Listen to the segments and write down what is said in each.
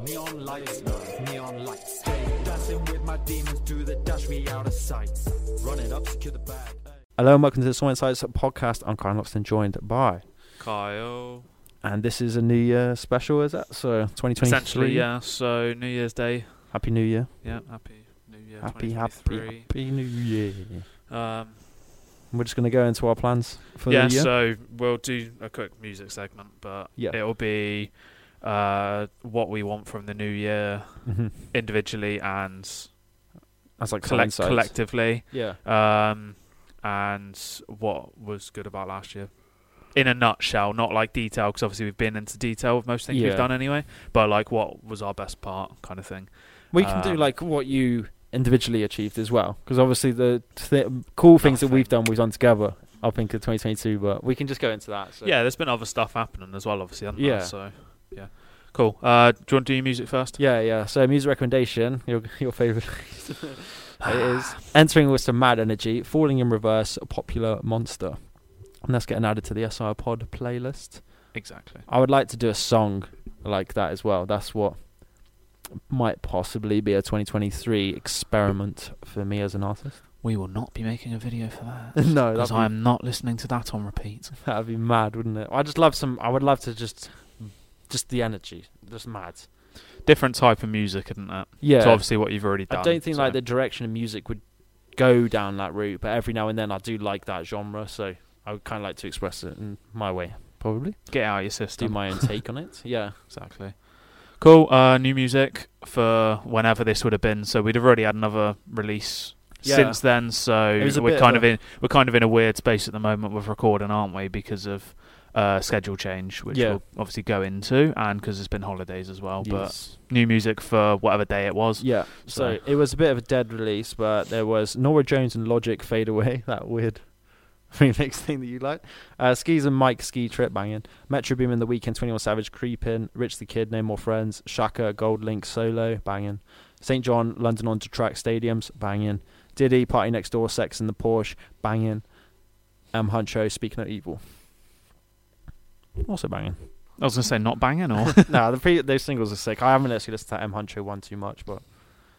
Neon lights, neon lights. Stay dancing with my demons, do the dash me out of sight. Run it up, secure the bag. Hello and welcome to the Soul Insights podcast. I'm Kyle Loxton, joined by, Kyle. and this is a New Year special, is that? So 2023. Essentially, yeah. So New Year's Day. Happy New Year. Yeah, happy New Year. Happy, happy, happy New Year. Um, We're just going to go into our plans for yeah, the year. so we'll do a quick music segment, but Yeah. it'll be uh, what we want from the new year Mhm. individually and That's like collect- collectively, Yeah. um, and what was good about last year. In a nutshell, not like detail, because obviously we've been into detail with most things Yeah. we've done anyway, but like what was our best part kind of thing. We can do Um, like what you individually achieved as well, because obviously the th- cool things that we've done, we've done together. I think in 2022, but we can just go into that. So. Yeah, there's been other stuff happening as well, obviously. Hasn't Yeah. There? So, yeah, cool. Uh, do you want to do your music first? Yeah, yeah. So music recommendation, your your favorite it is entering with some mad energy, falling in reverse, a popular monster, and that's getting added to the SR Pod playlist. Exactly. I would like to do a song like that as well. That's what might possibly be a 2023 experiment for me as an artist. We will not be making a video for that. no, Because I'm not listening to that on repeat. that'd be mad, wouldn't it? I just love some. I would love to just, just the energy, just mad. Different type of music, isn't that? Yeah. So obviously what you've already done. I don't think so- like the direction of music would go down that route, but every now and then I do like that genre, so I would kind of like to express it in my way, probably get out of your do system. my own take on it. Yeah, Exactly. Cool. Uh, new music for whenever this would have been. So we'd have already had another release Yeah. since then. So It was a we're kind of of in we're kind of in a weird space at the moment with recording, aren't we? Because of uh, schedule change, which Yeah. we'll obviously go into, and because it's been holidays as well. But new music for whatever day it was. yeah. So So- it was a bit of a dead release, but there was Norah Jones and Logic Fade Away, that weird remix thing that you like. Uh, Skis and Mike Ski Trip banging. Metro Boomin the Weeknd, 21 Savage Creeping. Rich the Kid, No More Friends. Shaka GoldLink Solo banging. St John London on to track stadiums banging. Diddy Party Next Door Sex in the Porsche banging. M Huncho Speaking of Evil. Also banging. I was gonna say not banging or no, the pre- those singles are sick. I haven't actually listened to that M Huncho one too much, but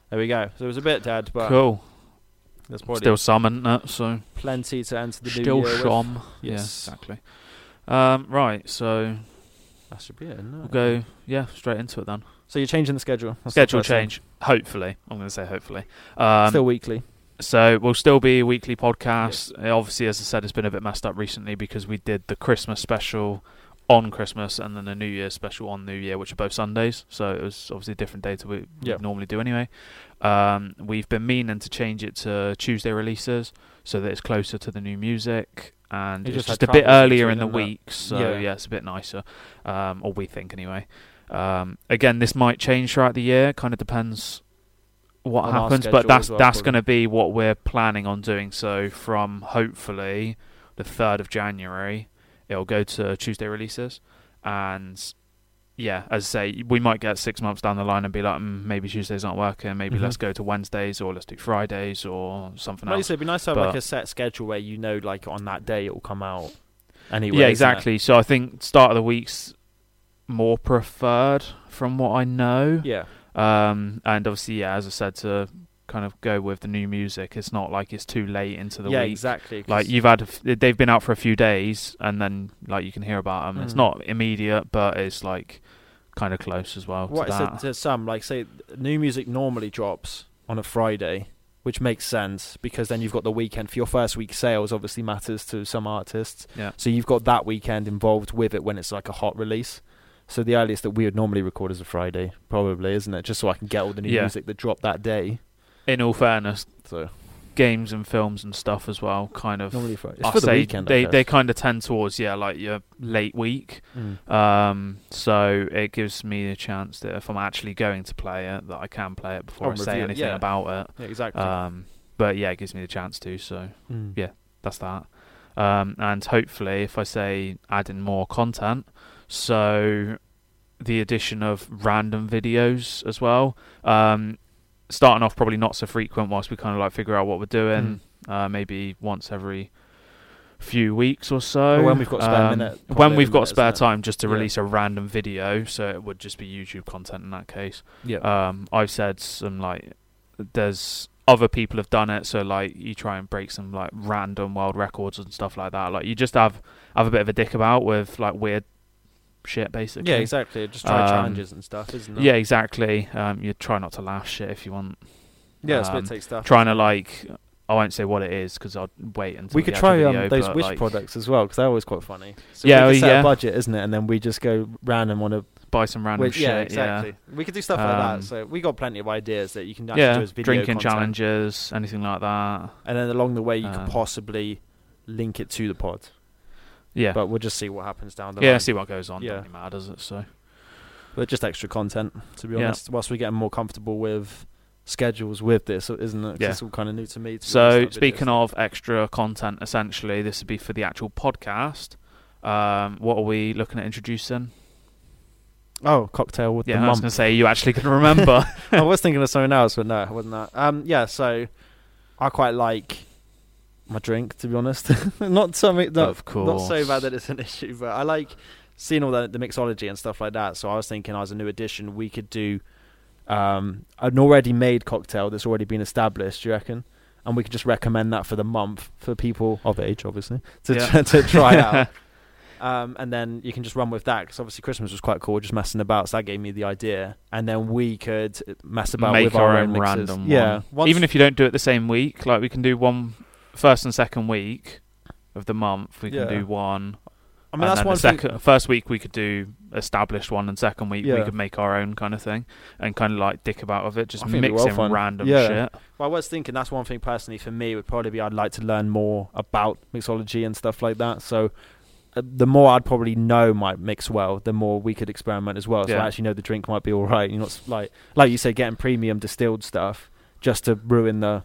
there we go. So it was a bit dead, but cool. there's probably Still some, isn't it? So plenty to enter the new still year with. shom. Yes. Yeah, exactly. Um, right. So That should be it. isn't we'll go. Yeah, straight into it then. So you're changing the schedule. That's the Schedule first thing. change. Hopefully, I'm going to say hopefully. Um, Still weekly. So we'll still be a weekly podcast. Obviously, as I said, it's been a bit messed up recently because we did the Christmas special on Christmas and then the New Year special on New Year, which are both Sundays. So it was obviously a different day to what we Yeah. normally do anyway. Um, we've been meaning to change it to Tuesday releases so that it's closer to the new music and it's just just a bit earlier in the them, that- week. So Yeah. yeah. it's a bit nicer, um, or we think anyway. Um, again, this might change throughout the year. Kind of depends what On happens, but that's well, that's going to be what we're planning on doing. So from hopefully the third of January, it'll go to Tuesday releases, and yeah, as I say, we might get six months down the line and be like, mm, maybe Tuesdays aren't working. Maybe Mhm. let's go to Wednesdays or let's do Fridays or something Like else. it'd be nice to have like a set schedule where you know, like on that day it will come out. Anyway, yeah, exactly. So I think start of the week's more preferred from what I know. Yeah, Um, and obviously, yeah, as I said, to kind of go with the new music, it's not like it's too late into the yeah, week. exactly. 'cause- Like you've had, a f- they've been out for a few days, and then like you can hear about them. It's Mm. not immediate, but it's like kind of close as well. what to that. to some, like say, new music normally drops on a Friday, which makes sense because then you've got the weekend for your first week sales. Obviously matters to some artists, yeah, so you've got that weekend involved with it when it's like a hot release. So the earliest that we would normally record is a Friday, probably, isn't it? Just so I can get all the new Yeah. music that dropped that day. In all fairness, So games and films and stuff as well. Kind of, normally Friday. It's I for the say weekend. I they guess. they kind of tend towards yeah, like your late week. Mm. Um, so it gives me a chance that if I'm actually going to play it, that I can play it before Oh, I say review it, anything yeah. about it. Yeah, exactly. Um, but yeah, it gives me the chance to. So Mm. yeah. that's that. Um, and hopefully, if I say adding more content, so the addition of random videos as well. Um, starting off probably not so frequent whilst we kind of like figure out what we're doing. Uh, maybe once every few weeks or so. Or when we've got spare Um, minute, When we've got spare time, just to Yeah. release a random video, so it would just be YouTube content in that case. Yeah. Um, I've said some like there's other people have done it, so like you try and break some like random world records and stuff like that. Like you just have have a bit of a dick about with like weird shit, basically. yeah, exactly. Just try Um, challenges and stuff, isn't it? Yeah, exactly. Um, you try not to laugh shit if you want. yeah, um, split take stuff. Trying to like, I won't say what it is because I'll wait until we could try video, um, those but, wish like, products as well because they're always quite funny. So Yeah, we could set yeah. a budget, isn't it? And then we just go random on a Buy some random Which- shit. yeah, exactly. We could do stuff like Um, that. So we got plenty of ideas that you can actually Yeah, do as video drinking content. challenges, anything like that. and then along the way you Um, could possibly link it to the pod. Yeah, But we'll just see what happens down the yeah. line. Yeah, see what goes on. Yeah. Doesn't really matter, does it? So But just extra content, to be Yeah. honest. Whilst we're getting more comfortable with schedules with this, isn't it? Yeah. It's all kind of new to me. To So, speaking videos. of extra content, essentially, this would be for the actual podcast. Um, what are we looking at introducing? oh, cocktail with Yeah, the I was going to say you actually can remember. I was thinking of something else, but no, it wasn't that. Um, yeah, so I quite like my drink, to be honest. not something that, Of not so bad that it's an issue, but I like seeing all the, the mixology and stuff like that. So I was thinking, as a new addition, we could do um, an already made cocktail that's already been established. Do you reckon? And we could just recommend that for the month for people of age, obviously, to Yeah. try, to try out. Um, and then you can just run with that because obviously Christmas was quite cool, just messing about. So that gave me the idea, and then we could mess about Make with our, our, own mixes. random Yeah. Once- Even if you don't do it the same week, like we can do one first and second week of the month. We can do one. I mean and that's then one the thing. second, First week we could do established one, and second week we Yeah. could make our own kind of thing, and kind of like dick about with it, just I think it'd be well mixing fun. random Yeah. shit. Well, I was thinking that's one thing personally for me would probably be I'd like to learn more about mixology and stuff like that. So uh, the more I'd probably know might mix well, the more we could experiment as well. So Yeah. I actually know the drink might be all right. You're not s- like like you say getting premium distilled stuff just to ruin the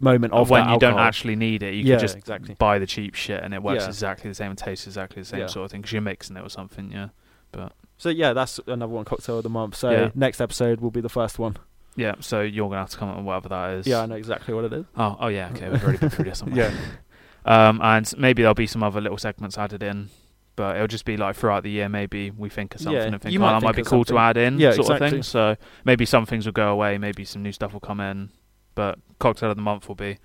moment of when you don't actually need it, you Yeah, can just exactly. buy the cheap shit, and it works Yeah. exactly the same and tastes exactly the same Yeah. sort of thing because you're mixing it or something. Yeah, but So yeah, that's another one cocktail of the month. So next episode will be the first one. yeah. So you're gonna have to come up with whatever that is. Yeah, I know exactly what it is. Oh, oh yeah. Okay, we've already been through this. Yeah. Um, and maybe there'll be some other little segments added in, but it'll just be like throughout the year. Maybe we think of something Yeah, and think, you oh, might that might be cool to add in, Yeah, sort of thing. So maybe some things will go away, maybe some new stuff will come in, but cocktail of the month will be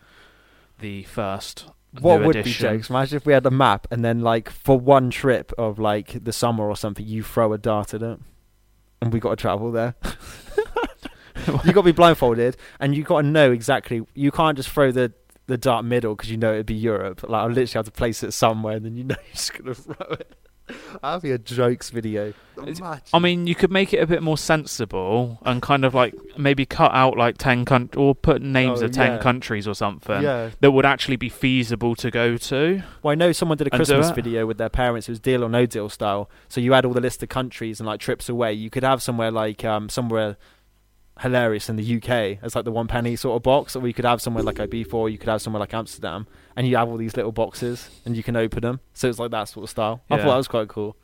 the first. What would edition. be jokes? Imagine if we had a map and then like for one trip of like the summer or something, you throw a dart at it, and we got to travel there. you got to be blindfolded, and you got to know exactly. You can't just throw the the dart middle because you know it'd be Europe. Like I literally have to place it somewhere, and then you know you're just gonna throw it. That'd be a jokes video. I mean, you could make it a bit more sensible and kind of like maybe cut out like ten countries or put names Oh, of ten yeah. countries or something yeah. that would actually be feasible to go to. Well, I know someone did a Christmas video with their parents. It was deal or no deal style. So you had all the list of countries and like trips away. You could have somewhere like um, somewhere hilarious in the UK as like the one penny sort of box, or you could have somewhere like Ibiza. You could have somewhere like Amsterdam, and you have all these little boxes and you can open them. So it's like that sort of style. I thought that was quite cool.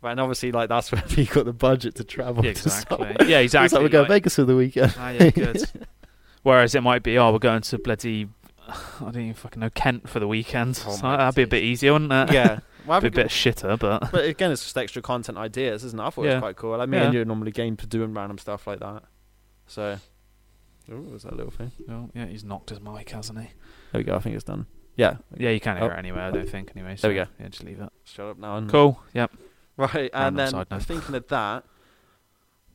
Right, and obviously, like that's where you got the budget to travel. Yeah, exactly. somewhere. Yeah, It's like exactly. we're going like- to Vegas for the weekend. Ah, yeah, good. Whereas it might be, oh, we're going to bloody, I don't even fucking know, Kent for the weekend. Oh So that'd be a bit easier, wouldn't it? yeah. Well, be a bit shitter, but But again, it's just extra content ideas, isn't it? I thought it was quite cool. Like me Yeah. and you normally game for doing random stuff like that. So, oh, was that little thing? oh, yeah, he's knocked his mic, hasn't he? There we go. I think it's done. Yeah. Yeah, you can't hear Oh. it anyway. I don't think anyway. There we go. Yeah, just leave it. Shut up now. And Cool. Yep. Right, Random and then side note. thinking of that,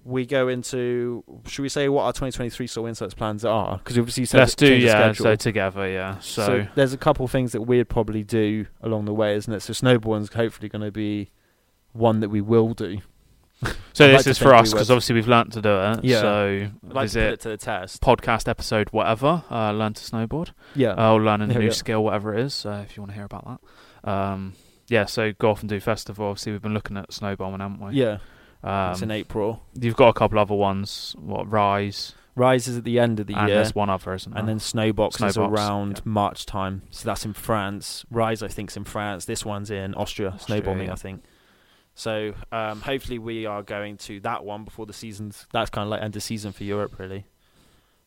we go into. Should we say what our 2023 Soul Insights plans are? Because obviously you said Let's do change the yeah. schedule. So together, yeah. So, there's a couple things that we'd probably do along the way, isn't it? So snowboarding's hopefully going to be one that we will do. So I'd this like is for we us because would. obviously we've learnt to do it. Yeah. So I'd like to visit put it to the test. podcast episode whatever. Uh, learn to snowboard. Yeah. uh, or learn a There new skill, whatever it is. Uh, if you want to hear about that. Um, yeah. So go off and do festival. Obviously, we've been looking at snowbombing, haven't we? yeah. it's in Um, April. you've got a couple other ones. What Rise? Rise is at the end of the and year. there's one other, isn't there? And then Snowboxx, is around yeah. March time. So that's in France. Rise, I think, is in France. This one's in Austria, Austria, snowbombing, yeah. I think. So um, hopefully we are going to that one before the season's. That's kind of like end of season for Europe, really.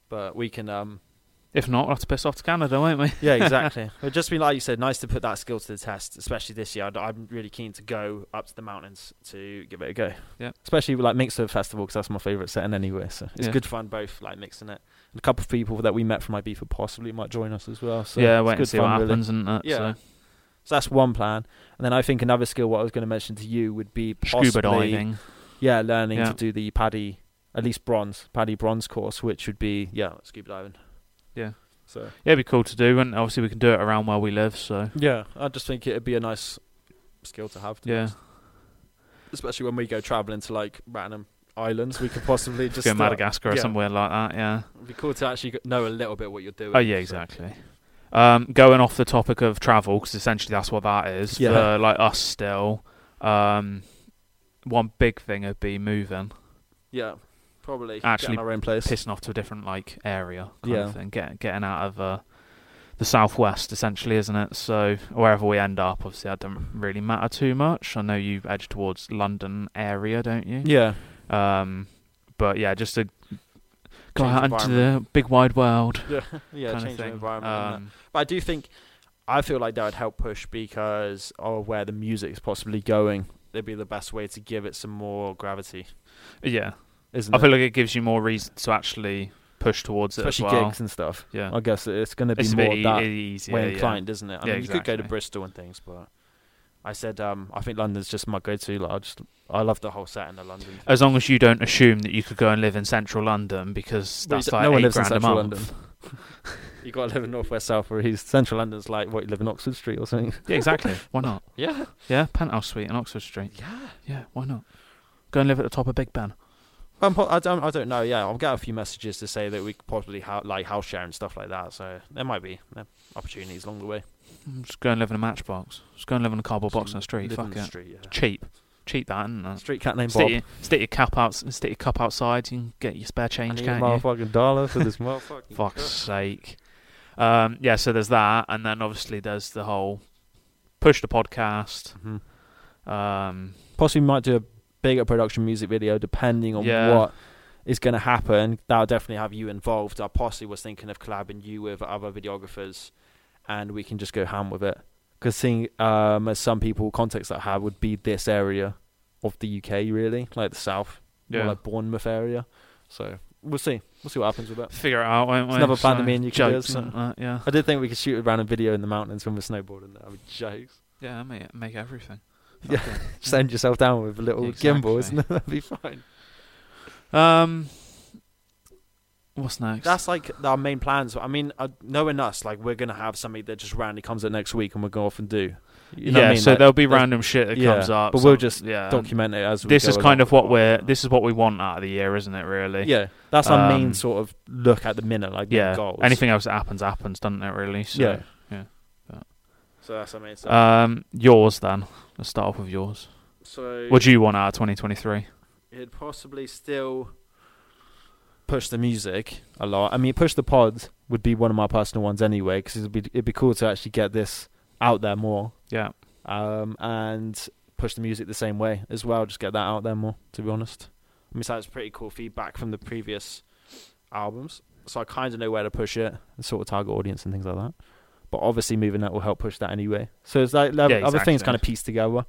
But we can um, If not, we'll have to piss off to Canada, won't we? Yeah, exactly. It'd just be like you said, nice to put that skill to the test, especially this year. I'd- I'm really keen to go up to the mountains to give it a go. Yeah. especially with, like Mixer Festival because that's my favourite setting anyway. So it's Yeah. good fun both like mixing it. And a couple of people that we met from Ibiza possibly might join us as well. So yeah, wait and see fun, what really. happens, isn't it? Yeah. So, So that's one plan. And then I think another skill what I was going to mention to you would be possibly, scuba diving. Yeah, learning Yeah. to do the PADI, at least bronze, PADI bronze course, which would be yeah, scuba diving. Yeah. So Yeah, it'd be cool to do, and obviously we can do it around where we live. So yeah, I just think it'd be a nice skill to have. To yeah, especially when we go traveling to like random islands, we could possibly just go Madagascar or yeah. somewhere like that. Yeah. It'd be cool to actually know a little bit what you're doing. Oh yeah, So- exactly. Um, going off the topic of travel, because essentially that's what that is. Yeah. For like us still, um, one big thing would be moving, Yeah, probably Actually getting our own place. pissing off to a different like area, kind Yeah. of thing. Get, getting out of uh, the southwest, essentially, isn't it? So wherever we end up, obviously, that doesn't really matter too much. I know you edge towards London area, don't you? Yeah, Um, but yeah, just to go out into the big wide world. yeah, yeah. Change of the thing. environment. Um, But I do think, I feel like that would help push because of where the music is possibly going. It'd be the best way to give it some more gravity, yeah, isn't I it? feel like it gives you more reason to actually push towards it Especially as well. gigs and stuff. Yeah, I guess it's going to be it's more that easier. way yeah. inclined, isn't it? I Yeah, mean, you could go to. Bristol and things, but I said um, I think London's just my go-to. Like, I just I love the whole set in the London. thing. As long as you don't assume that you could go and live in central London because that's like no one lives in central. London. You got to live in northwest south, where he's central London's like what you live in Oxford Street or something. Yeah, exactly. why not? Yeah, Yeah, penthouse suite in Oxford Street. yeah. Yeah, why not? Go and live at the top of Big Ben. I don't. I don't know. Yeah, I'll get a few messages to say that we could possibly ha- like house share and stuff like that. So there might be opportunities along the way. Just go and live in a matchbox. Just go and live in a cardboard box on the street. Fuck it. street. Yeah. Cheap. Cheap that, isn't it? Street cat named Stick Bob. your, stick your cup out. Stick your cup outside. You can get your spare change, I need a can't you? motherfucking dollar for this motherfucking. Fuck's cup. sake. Um, yeah, so there's that, and then obviously there's the whole push the podcast. Mhm. Um, Possibly might do a bigger production music video depending on Yeah. what is going to happen. That'll definitely have you involved. I possibly was thinking of collabing you with other videographers, and we can just go ham with it. Because seeing um, as some people context that I have would be this area of the UK, really, like the south, more Yeah. like Bournemouth area. So we'll see. We'll see what happens with it. figure it out, won't we? It's another plan that So, me and you can do, jokes isn't and that, yeah. I did think we could shoot a random video in the mountains when we're snowboarding. That would be jokes. Yeah, make, make everything. Yeah. Send yourself down with a little gimbal, isn't it? That'd be fine. Um, what's next? That's like our main plans. I mean, uh, knowing us, like we're gonna have something that just randomly comes out next week, and we'll go off and do. You know yeah, what I mean? so Like, there'll be random shit that yeah, comes up, but we'll just yeah. document it as we go. This is kind along. of what we're. This is what we want out of the year, isn't it? Really? Yeah, that's our main Um, sort of look at the minute, like Yeah. goals. Anything else that happens happens, doesn't it? Really? So, yeah, yeah, but- So that's our main stuff. Um, yours then. Let's start off with yours. so What do you want out of 2023? it'd possibly still push the music a lot. I mean, push the pods would be one of my personal ones anyway, because it'd be it'd be cool to actually get this out there more. Yeah. um, and push the music the same way as well. Just get that out there more. To be honest, I mean, so that's pretty cool feedback from the previous albums, so I kind of know where to push it and sort of target audience and things like that. But obviously, moving that will help push that anyway. So it's like other Yeah, other things kind of piece together.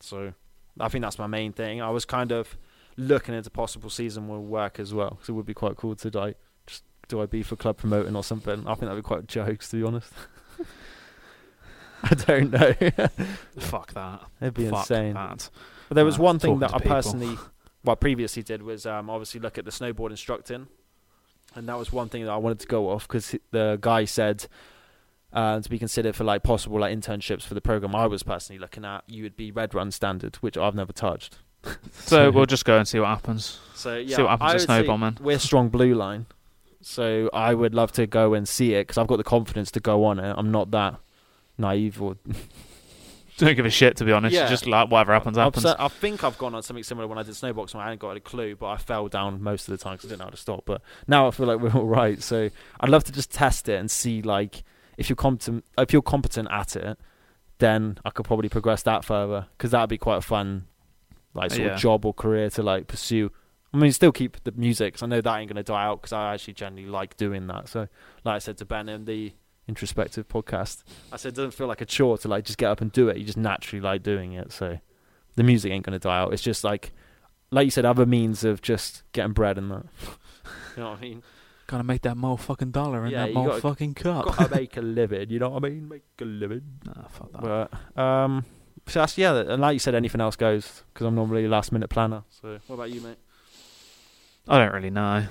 So I think that's my main thing. I was kind of looking into possible season will work as well, because it would be quite cool to like just do I be for club promoting or something. I think that'd be quite jokes to be honest. I don't know. Fuck that. It'd be Fuck insane. that. But there was one thing that I people. personally, well, previously did was um, obviously look at the snowboard instructing, and that was one thing that I wanted to go off because the guy said uh, to be considered for like possible like internships for the program I was personally looking at, you would be Red Run standard, which I've never touched. So we'll just go and see what happens. So yeah, See what happens I to would say snowbombing. We're strong blue line, so I would love to go and see it because I've got the confidence to go on it. I'm not that naive or Don't give a shit to be honest. Yeah. Just like whatever happens, happens. se- I think I've gone on something similar when I did snowboxing. I hadn't got a clue, but I fell down most of the time because I didn't know how to stop. But now I feel like we're all right. So I'd love to just test it and see like if you're competent, if you're competent at it, then I could probably progress that further because that'd be quite a fun like sort Yeah. of job or career to like pursue I mean, still keep the music 'cause I know that ain't gonna die out because I actually genuinely like doing that. So, like I said to Ben in the introspective podcast, I said it doesn't feel like a chore to like just get up and do it. You just naturally like doing it. So, the music ain't gonna die out. It's just like, like you said, other means of just getting bread and that. you know what I mean? Gotta make that motherfucking dollar in Yeah, that you gotta- motherfucking cup. Gotta make a living. You know what I mean? Make a living. Nah, fuck that. But um, so that's yeah. And like you said, anything else goes because I'm normally a last minute planner. So, what about you, mate? I don't really know.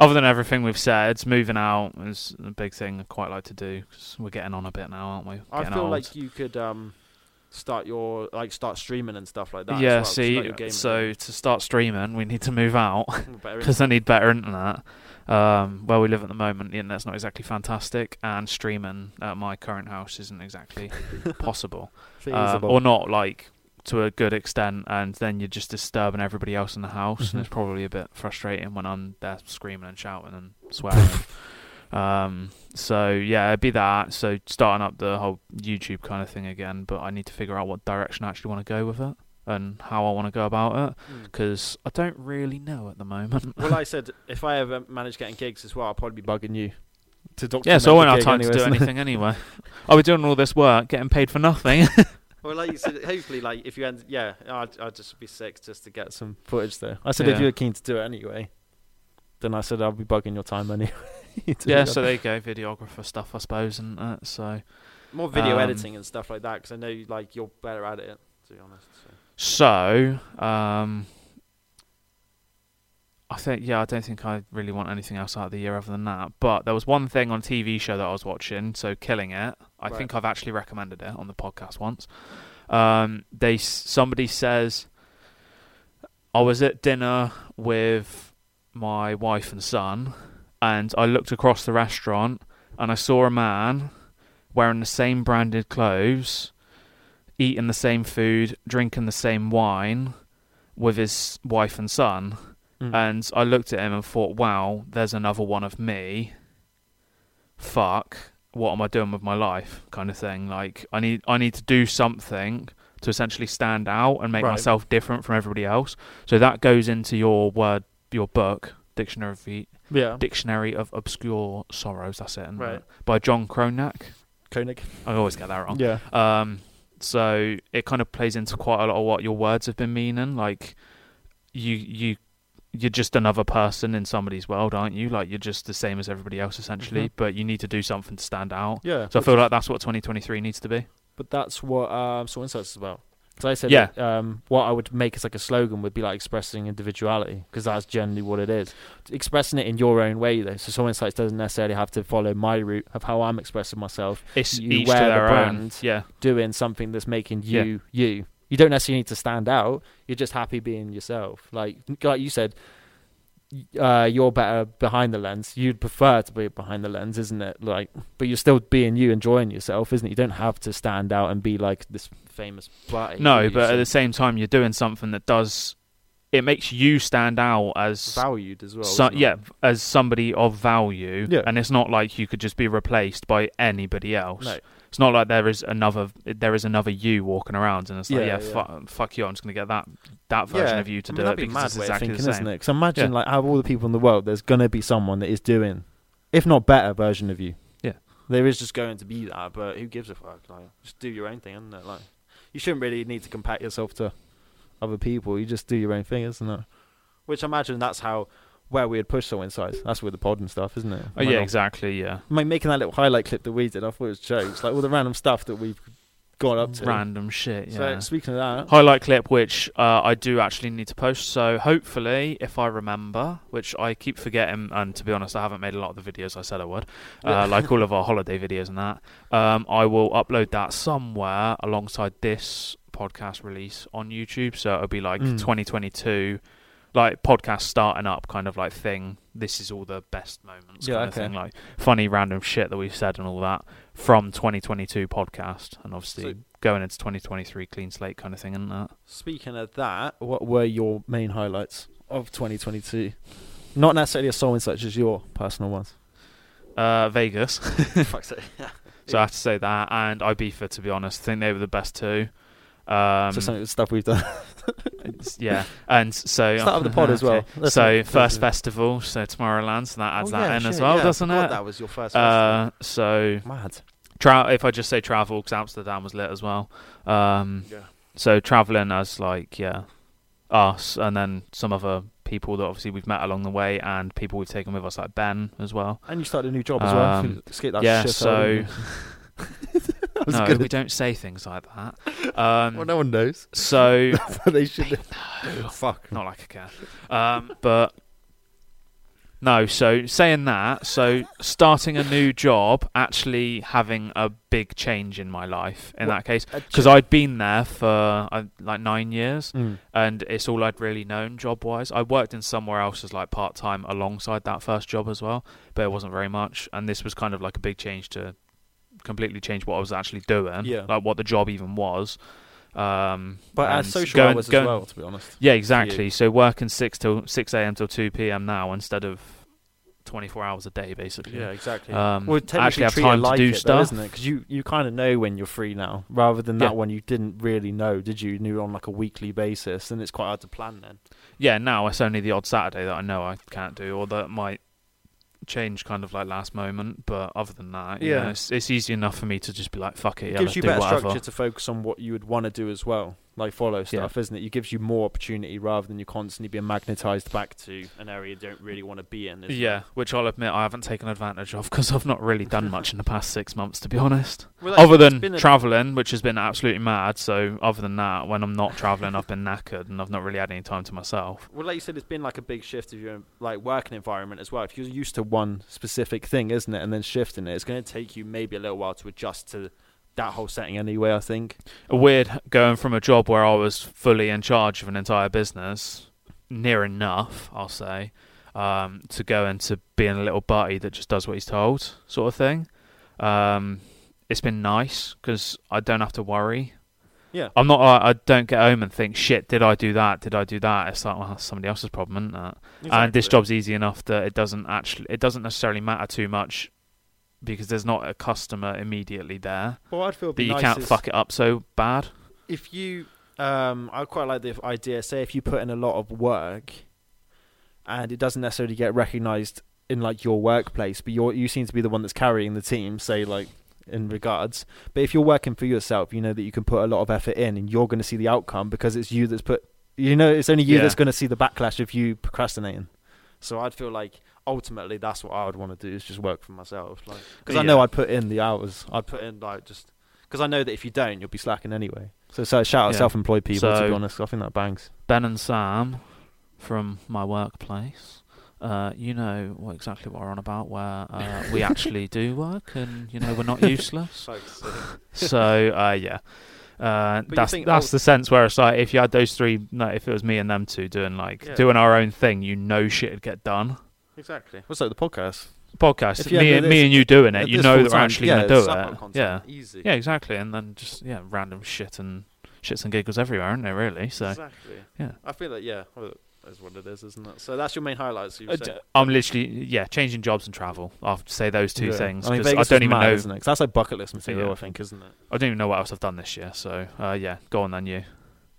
Other than everything we've said, moving out is a big thing I quite like to do because we're getting on a bit now, aren't we? I feel old. like you could um start your like start streaming and stuff like that. yeah, well, 'cause you see, like your gaming. so to start streaming, we need to move out because I need better internet. Um, where we live at the moment, the internet's not exactly fantastic, and streaming at my current house isn't exactly possible, um, or not like to a good extent. And then you're just disturbing everybody else in the house, and it's probably a bit frustrating when I'm there screaming and shouting and swearing. um, so yeah, it'd be that. So starting up the whole YouTube kind of thing again, but I need to figure out what direction I actually want to go with it and how I want to go about it Mm. because I don't really know at the moment. well, like I said, if I ever manage getting gigs as well, I'll probably be bugging you to document yeah, so I won't have time to do anything anyway. I'll be doing all this work, getting paid for nothing. Well, like you said, hopefully, like if you end, yeah, I'd, I'd just be sick just to get some footage there. I said if you were keen to do it anyway, then I said I'll be bugging your time anyway. yeah, so there you go, videographer stuff, I suppose, and uh, so more video um, editing and stuff like that because I know like you're better at it. To be honest, so. So um, I think yeah, I don't think I really want anything else out of the year other than that. But there was one thing on TV show that I was watching, so Killing It. I Right. think I've actually recommended it on the podcast once. Um, they somebody says I was at dinner with my wife and son, and I looked across the restaurant and I saw a man wearing the same branded clothes, eating the same food, drinking the same wine with his wife and son. Mm. And I looked at him and thought, wow, there's another one of me. Fuck, what am I doing with my life? Kind of thing. Like I need I need to do something to essentially stand out and make Right. myself different from everybody else. So that goes into your word your book, Dictionary of yeah, Dictionary of Obscure Sorrows, that's it. Right. it? By John Kronak. Koenig. I always get that wrong. Yeah, Um, so it kind of plays into quite a lot of what your words have been meaning. Like you, you, you're just another person in somebody's world, aren't you? Like you're just the same as everybody else, essentially. Mhm. But you need to do something to stand out. yeah. So I feel like that's what 2023 needs to be. But that's what um, Soul Insights is about. So I said, Yeah. um, what I would make as like a slogan would be like expressing individuality because that's generally what it is. Expressing it in your own way, though. So Soul Insights doesn't necessarily have to follow my route of how I'm expressing myself. It's You each wear to the their own. brand. Yeah, Doing something that's making Yeah. you you. You don't necessarily need to stand out. You're just happy being yourself. Like like you said, uh, you're better behind the lens. You'd prefer to be behind the lens, isn't it? Like, but you're still being you, enjoying yourself, isn't it? You don't have to stand out and be like this famous butty. no, but at the same time, you're doing something that does. It makes you stand out as valued as well. so, isn't it? yeah, as somebody of value, Yeah. and it's not like you could just be replaced by anybody else. No. It's not like there is another there is another you walking around, and it's like, Yeah, yeah, yeah. Fuck, fuck you, I'm just gonna get that that version Yeah. of you to I mean, do it that'd be because mad it's way of exactly thinking, the isn't same. it? Because imagine, Yeah. like, out of all the people in the world, there's gonna be someone that is doing, if not better, version of you. Yeah. there is just going to be that, but who gives a fuck? Like, just do your own thing, isn't it? Like, you shouldn't really need to compare yourself to other people. You just do your own thing, isn't it? Which I imagine that's how where we would push Soul Insights. That's with the pod and stuff, isn't it? Oh yeah, exactly. Yeah, I mean, making that little highlight clip that we did, I thought it was jokes, like all the random stuff that we've got up to. random shit. So Yeah. speaking of that, Highlight clip, which uh, I do actually need to post. So hopefully, if I remember, which I keep forgetting, and to be honest, I haven't made a lot of the videos I said I would, uh, like all of our holiday videos and that. Um, I will upload that somewhere alongside this podcast release on YouTube. So it'll be like Mm. 2022, like podcast starting up kind of like thing. This is all the best moments Yeah, kind okay. of thing, like funny random shit that we've said and all that from 2022 podcast, and obviously So- going into 2023 clean slate kind of thing, and that. Speaking of that, what were your main highlights of 2022? Not necessarily a Soul Insights, just your personal ones. Uh, Vegas. So I have to say that, and Ibiza. To be honest, I think they were the best two. Um, so some of the stuff we've done. yeah, and so Start of the pod as well. Okay. Let's So not- first festival, so Tomorrowland, so that adds Oh, that yeah, in as well, yeah, doesn't forgot it? That was your first. Uh, so festival. Mad. tra- if I just say travel, because Amsterdam was lit as well. Um, Yeah. so traveling as like yeah, us, and then some other people that obviously we've met along the way, and people we've taken with us like Ben as well. And you started a new job as well. Um, Escape that yeah, shit so- out, didn't you? That was no, we don't say things like that. Um, Well, no one knows. so they should. no, Fuck. not like I care. Um, but no, so saying that, so starting a new job, actually having a big change in my life in What- that case, because I'd been there for uh, like nine years, Mm. and it's all I'd really known job wise. I worked in somewhere else as like part time alongside that first job as well, but it wasn't very much. And this was kind of like a big change to completely change what I was actually doing, Yeah. like what the job even was. Um, But as social going- hours as well, to be honest. yeah, exactly. So working six till six a.m. till two p.m. now instead of twenty-four hours a day, basically. Yeah, exactly. Um, well, actually have time like to do it, stuff. though, isn't it? Because you, you kind of know when you're free now, rather than Yeah. that one you didn't really know, did you? You knew on like a weekly basis, and it's quite hard to plan then. Yeah, now it's only the odd Saturday that I know I can't do, or that might change kind of like last moment. But other than that, yeah, Yeah. it's, it's easy enough for me to just be like, "Fuck it, It yeah, gives you do better whatever." structure to focus on what you would want to do as well, like follow stuff, isn't it? It gives you more opportunity rather than you constantly being magnetized back to an area you don't really want to be in. isn't it? Yeah, which I'll admit I haven't taken advantage of because I've not really done much in the past six months, to be honest. Well, other than traveling, which has been absolutely mad. So other than that, when I'm not traveling, I've been knackered and I've not really had any time to myself. Well, like you said, it's been like a big shift of your like working environment as well. If you're used to one specific thing, isn't it, and then shifting it, it's going to take you maybe a little while to adjust to that whole setting anyway. I think. A weird going from a job where I was fully in charge of an entire business, near enough, I'll say, um, to go into being a little buddy that just does what he's told, sort of thing. Um, it's been nice because I don't have to worry. Yeah. I'm not. I I don't get home and think, "Shit, did I do that? Did I do that?" It's like, well, that's somebody else's problem, isn't it? And this job's easy enough that it doesn't actually, it doesn't necessarily matter too much because there's not a customer immediately there Well, I'd feel that you nice can't fuck it up so bad. if you. Um, I quite like the idea. Say if you put in a lot of work, and it doesn't necessarily get recognised in like your workplace, but you you seem to be the one that's carrying the team. Say like in regards, but if you're working for yourself, you know that you can put a lot of effort in, and you're going to see the outcome because it's you that's put. You know, it's only you Yeah. that's going to see the backlash of you procrastinating. So I'd feel like ultimately that's what I would want to do is just work for myself, like because I know I'd put in the hours. I'd put in like just because I know that if you don't, you'll be slacking anyway. So, so shout out Yeah. self-employed people. to be honest, I think that bangs. Ben and Sam from my workplace. Uh, you know what exactly what we're on about, where uh, we actually do work, and you know we're not useless. so uh, yeah, uh, that's think, that's oh- the sense where it's like if you had those three, no, if it was me and them two doing like Yeah. doing our own thing, you know shit would get done. Exactly. What's that? the podcast? Podcast, If you me had and this- me and you doing it, you this know full that we're time, actually yeah, going to do slap on it. content, Yeah, easy. yeah, exactly, and then just yeah, random shit and shits and giggles everywhere, aren't there? Really, so. exactly. yeah. I feel like yeah, well, that's what it is, isn't it? So that's your main highlights. You Uh, said. d- I'm literally yeah changing jobs and travel. I'll say those two Yeah. things I mean, 'cause I, don't even mad, know. Isn't it? 'Cause that's like bucket list material, Yeah. I think, isn't it? I don't even know what else I've done this year. So uh, yeah, go on then. You.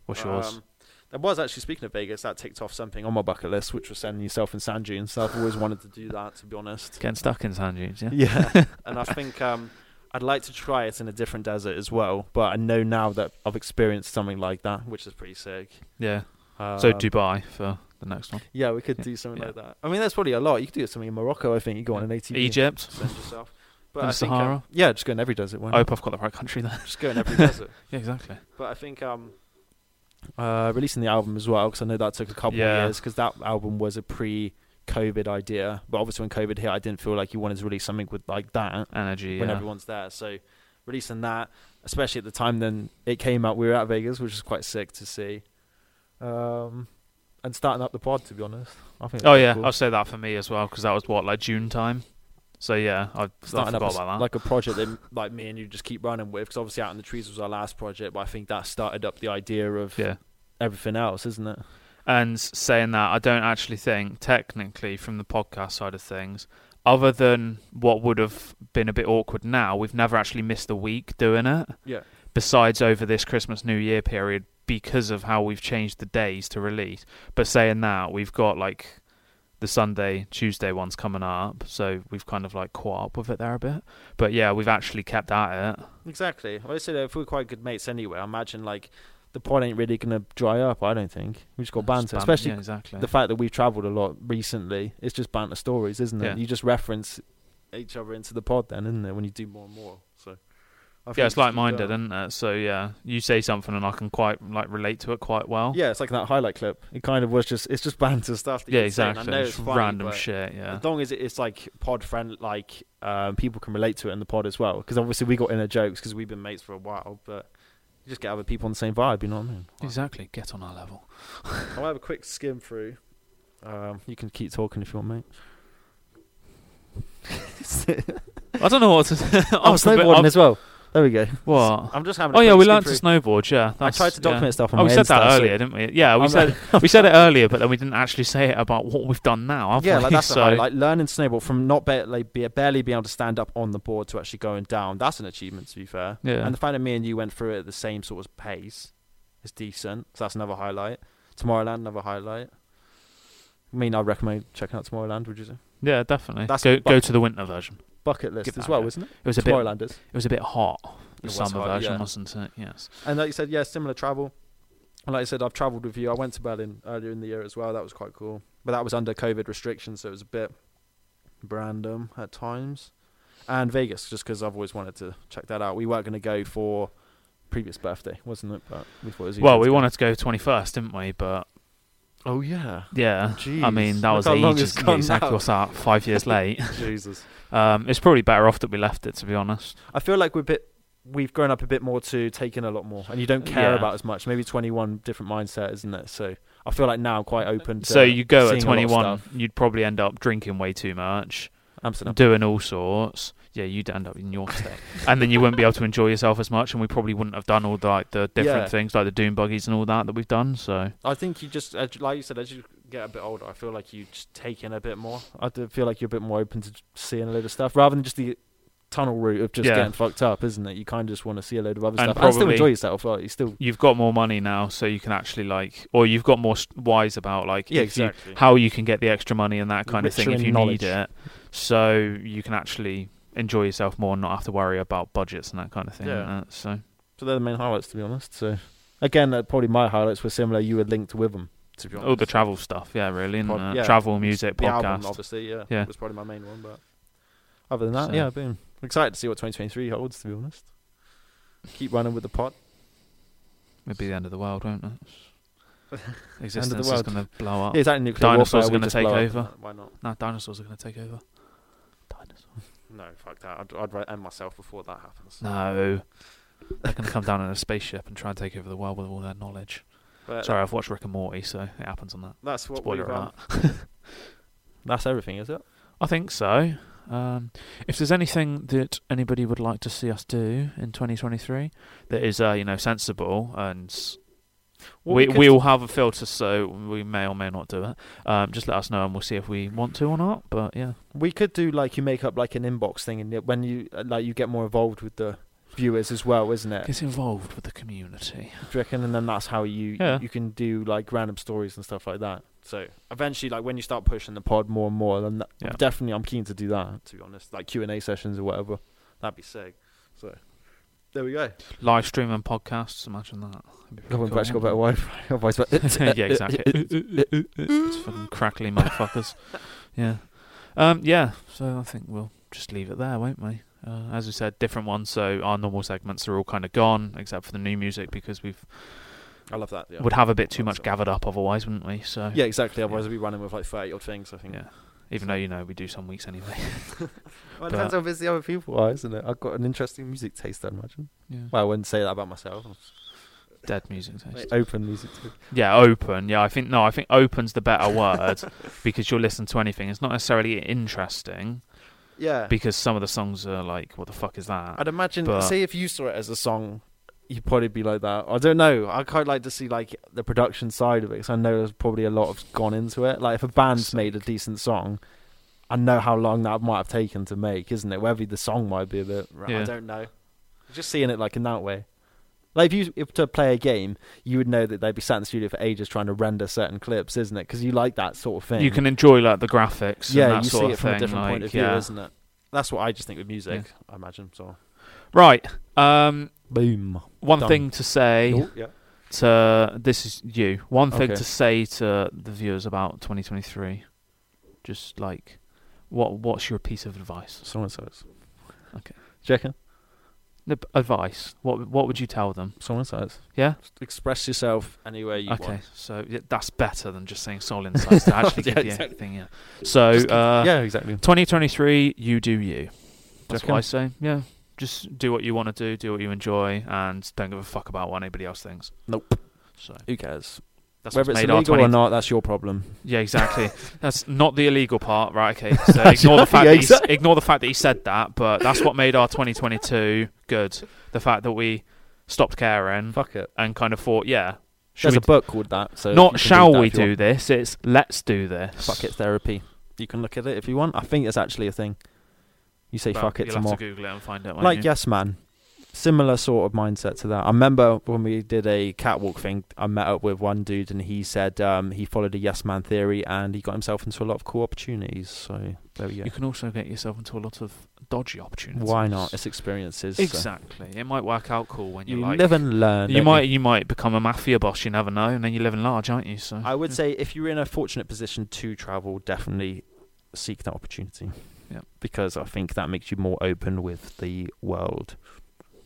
What's yours? Um, there was actually speaking of Vegas, that ticked off something on my bucket list, which was sending yourself in sand dunes. So I've always wanted to do that, to be honest. Getting stuck in sand dunes. Yeah. Yeah, and I think um, I'd like to try it in a different desert as well. But I know now that I've experienced something like that, which is pretty sick. Yeah. Um, So Dubai for the next one. Yeah, we could Yeah. do something Yeah. like that. I mean, there's probably a lot. You could do something in Morocco. I think you go on an ATV, Egypt. yourself. But And I think, um, Sahara? yeah, just go in every desert. I hope I've got the right country there. Just go in every desert. yeah, exactly. But I think um, uh, releasing the album as well, because I know that took a couple Yeah. of years, because that album was a pre-COVID idea. But obviously, when COVID hit, I didn't feel like you wanted to release something with like that Energy. when yeah. everyone's there. So releasing that, especially at the time then it came out, we were at Vegas, which was quite sick to see. Um, and starting up the pod, to be honest, I think. Oh yeah, cool. I'll say that for me as well because that was what like June time. So yeah, I, up a s- about that. like a project that like me and you just keep running with because obviously out in the trees was our last project but i think that started up the idea of yeah. everything else isn't it And saying that, I don't actually think, technically, from the podcast side of things, other than what would have been a bit awkward now, we've never actually missed a week doing it. yeah besides over this Christmas New Year period because of how we've changed the days to release. But saying that, we've got like the Sunday, Tuesday ones coming up, so we've kind of like caught up with it there a bit. But yeah, we've actually kept at it. Exactly. I say that if we're quite good mates anyway, I imagine like the pod ain't really gonna dry up. I don't think we just got banter, Spam- especially yeah, exactly. the fact that we've travelled a lot recently. It's just banter stories, isn't it? Yeah. You just reference each other into the pod, then, isn't it? When you do more and more. I yeah, it's like-minded, going. isn't it? So yeah, you say something and I can quite like relate to it quite well. Yeah, it's like that highlight clip. It kind of was just it's just banter stuff. That yeah, you say, and exactly. I know It's it's funny, random shit. Yeah, As long as it's like pod friend, like um, people can relate to it in the pod as well. Because obviously we got inner jokes because we've been mates for a while, but you just get other people on the same vibe. You know what I mean? exactly. Get on our level. I'll have a quick skim through. Um, you can keep talking if you want, mate. I don't know what to. oh, I'm a bit- snowboarding I'm- as well. There we go. What? I'm just having. A Oh yeah, we learned to snowboard. Yeah, I tried to document yeah. stuff on Oh, we said Insta, that so- earlier, didn't we? Yeah, we I'm said we said it earlier, but then we didn't actually say it about what we've done now. Yeah, we? like that's so, highlight. Learning snowboard from not ba- like, be, barely being able to stand up on the board to actually going down. That's an achievement, to be fair. Yeah. And the fact that me and you went through it at the same sort of pace is decent. So that's another highlight. Tomorrowland, another highlight. I mean, I'd recommend checking out Tomorrowland. Would you say? Yeah, definitely. That's go go to the winter version. Bucket list as well, isn't it? It was a bit. It was a bit hot. The summer hot, version, yeah. wasn't it? Yes. And like you said, yeah, similar travel. And like I said, I've travelled with you. I went to Berlin earlier in the year as well. That was quite cool. But that was under COVID restrictions, so it was a bit random at times. And Vegas, just because I've always wanted to check that out. We weren't going to go for previous birthday, wasn't it? But we thought it was Well, we wanted to go twenty first, didn't we? But Oh yeah, yeah, I mean that Look was how long ages. exactly. What's that? Five years late. Jesus. Um, it's probably better off that we left it, to be honest. I feel like we're a bit. We've grown up a bit more to take in a lot more, and you don't care Yeah. about as much. Maybe twenty-one different mindset, isn't it? So I feel like now I'm quite open. To So you go at seeing a lot of 21, you'd probably end up drinking way too much, Amsterdam. doing all sorts. Yeah, you'd end up in your state, and then you wouldn't be able to enjoy yourself as much, and we probably wouldn't have done all the, like the different Yeah. things like the doom buggies and all that that we've done. So I think you just, like you said, as you get a bit older, I feel like you just take in a bit more. I feel like you're a bit more open to seeing a load of stuff rather than just the tunnel route of just Yeah. getting fucked up, isn't it? You kind of just want to see a load of other And stuff and still enjoy yourself. Like, you still, you've got more money now, so you can actually like, or you've got more s- wise about like yeah, if you- exactly. how you can get the extra money and that kind of thing if you knowledge. need it, so you can actually enjoy yourself more and not have to worry about budgets and that kind of thing. Yeah. uh, So So they're the main highlights, to be honest. So again, uh, probably my highlights were similar. You were linked with them, to be honest. all the travel stuff, yeah, really, and uh, yeah. travel, music, the podcast. album, obviously, yeah, Yeah. was probably my main one. But other than that, So- yeah, boom. Excited to see what 2023 holds. To be honest, keep running with the pot. It'd be the end of the world, won't it? Existence is world. going to blow up. Yeah, exactly. Nuclear Dinosaurs are gonna take over. Why not? No, dinosaurs are going to take over. Dinosaurs. No, fuck that. I'd, I'd end myself before that happens. No. They're going to come down in a spaceship and try and take over the world with all their knowledge. But Sorry, I've watched Rick and Morty, so it happens on that. that's what Spoiler we've, um, alert. That's everything, is it? I think so. Um, if there's anything that anybody would like to see us do in 2023 that is, uh, you know, sensible and we we will have a filter, so we may or may not do it. Um, just let us know, and we'll see if we want to or not. But yeah, we could do like you make up like an inbox thing, and when you uh, like you get more involved with the viewers as well, isn't it? get involved with the community. Do you reckon? And then that's how you Yeah. you can do like random stories and stuff like that. So eventually, like when you start pushing the pod more and more, then that, Yeah. definitely I'm keen to do that. To be honest, like Q and A sessions or whatever, that'd be sick. So there we go. Live stream and podcasts. Imagine that. That'd be I've pretty actually got better. Wi-Fi. Otherwise, yeah, exactly. it's fucking crackly motherfuckers. Yeah. Um, yeah. So I think we'll just leave it there, won't we? Uh, as we said, different ones. So our normal segments are all kind of gone, except for the new music, because we've I love that. Yeah. would have a bit too much gathered up otherwise, wouldn't we? So yeah, exactly. Otherwise, we'd be running with like thirty odd things. I think. Yeah. Even though you know we do some weeks anyway. Well, it depends But- how busy other people are, isn't it? I've got an interesting music taste, I imagine. yeah. Well, I wouldn't say that about myself. Dead music taste. Open music taste. Yeah, open. Yeah, I think no, I think open's the better word because you'll listen to anything. It's not necessarily interesting Yeah. because some of the songs are like, what the fuck is that? I'd imagine. But- say if you saw it as a song, you'd probably be like that. I don't know. I quite like to see like the production side of it because I know there's probably a lot of gone into it. Like if a band's made a decent song, I know how long that might have taken to make, isn't it? Whether the song might be a bit. I don't know. Just seeing it like in that way. Like if you if to play a game, you would know that they'd be sat in the studio for ages trying to render certain clips, isn't it? Because you like that sort of thing. You can enjoy like the graphics. yeah, and that you sort see it from thing, a different point like, of view, yeah. isn't it? That's what I just think with music. I imagine. So Right. Um, boom. One Done. thing to say Oh, yeah. to this is you. One thing Okay. to say to the viewers about 2023. Just like, what what's your piece of advice? Someone says. Okay. Do you reckon? The p- advice. What what would you tell them? Someone says. Yeah. Express yourself any way you okay. want. So yeah, that's better than just saying soul insights to actually Yeah, give you exactly. anything. Yeah. So Just- uh, yeah, exactly. 2023, you do you. That's Okay. what I say. Yeah. Just do what you want to do, do what you enjoy, and don't give a fuck about what anybody else thinks. Nope. So Who cares? that's Whether it's made our illegal 20. or not, that's your problem. Yeah, exactly. that's not the illegal part, right? Okay. So ignore the fact Yeah, that he, ignore the fact that he said that, but that's what made our 2022 good. The fact that we stopped caring Fuck it. and kind of thought, yeah, There's a book called that. So not shall we do want. this? It's let's do this. Fuck it therapy. You can look at it if you want. I think it's actually a thing. You say Well, fuck it You'll to have more. to Google it and find it. like you? Yes Man. Similar sort of mindset to that. I remember when we did a catwalk thing, I met up with one dude and he said um, he followed a Yes Man theory and he got himself into a lot of cool opportunities. So there we go. You can also get yourself into a lot of dodgy opportunities. Why not? It's experiences. so Exactly. It might work out cool when You you like. live and learn. you might you might become a mafia boss. You never know, and then you live in large, aren't you? So I would yeah. say if you're in a fortunate position to travel, definitely seek that opportunity. Yep. Because I think that makes you more open with the world.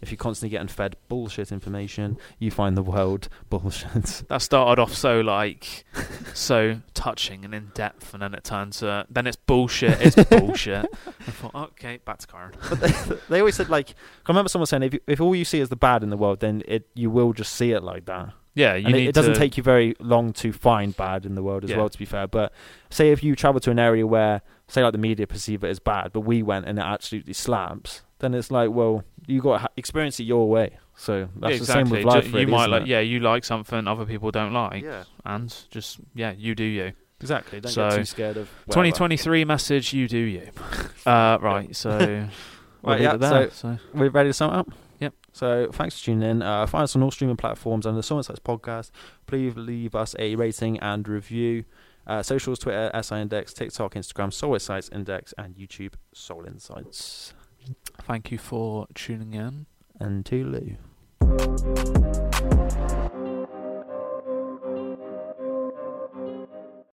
If you're constantly getting fed bullshit information, you find the world bullshit. that started off so like so touching and in depth, and then it turns to then it's bullshit. It's bullshit. I thought, okay, back to Karen. But they, they always said like, I remember someone saying if you, if all you see is the bad in the world, then it you will just see it like that. Yeah, you and it, it doesn't to, take you very long to find bad in the world as Yeah. well. To be fair, but say if you travel to an area where, say, like the media perceive it as bad, but we went and it absolutely slaps, then it's like, well, you got to ha- experience it your way. So that's Yeah, the same with life. Ju- really, you might like it? yeah, you like something other people don't like, yeah, and just yeah, you do you. exactly. Don't So, get too scared of whatever. 2023 message, you do you. Uh, right, so we'll right, yeah, there, so, so, we're ready to sum it up. Yep. So thanks for tuning in. Uh, find us on all streaming platforms under the Soul Insights podcast. Please leave us a rating and review. Uh, socials, Twitter, SI Index, TikTok, Instagram, Soul Insights Index, and YouTube, Soul Insights. thank you for tuning in. And to Tulu.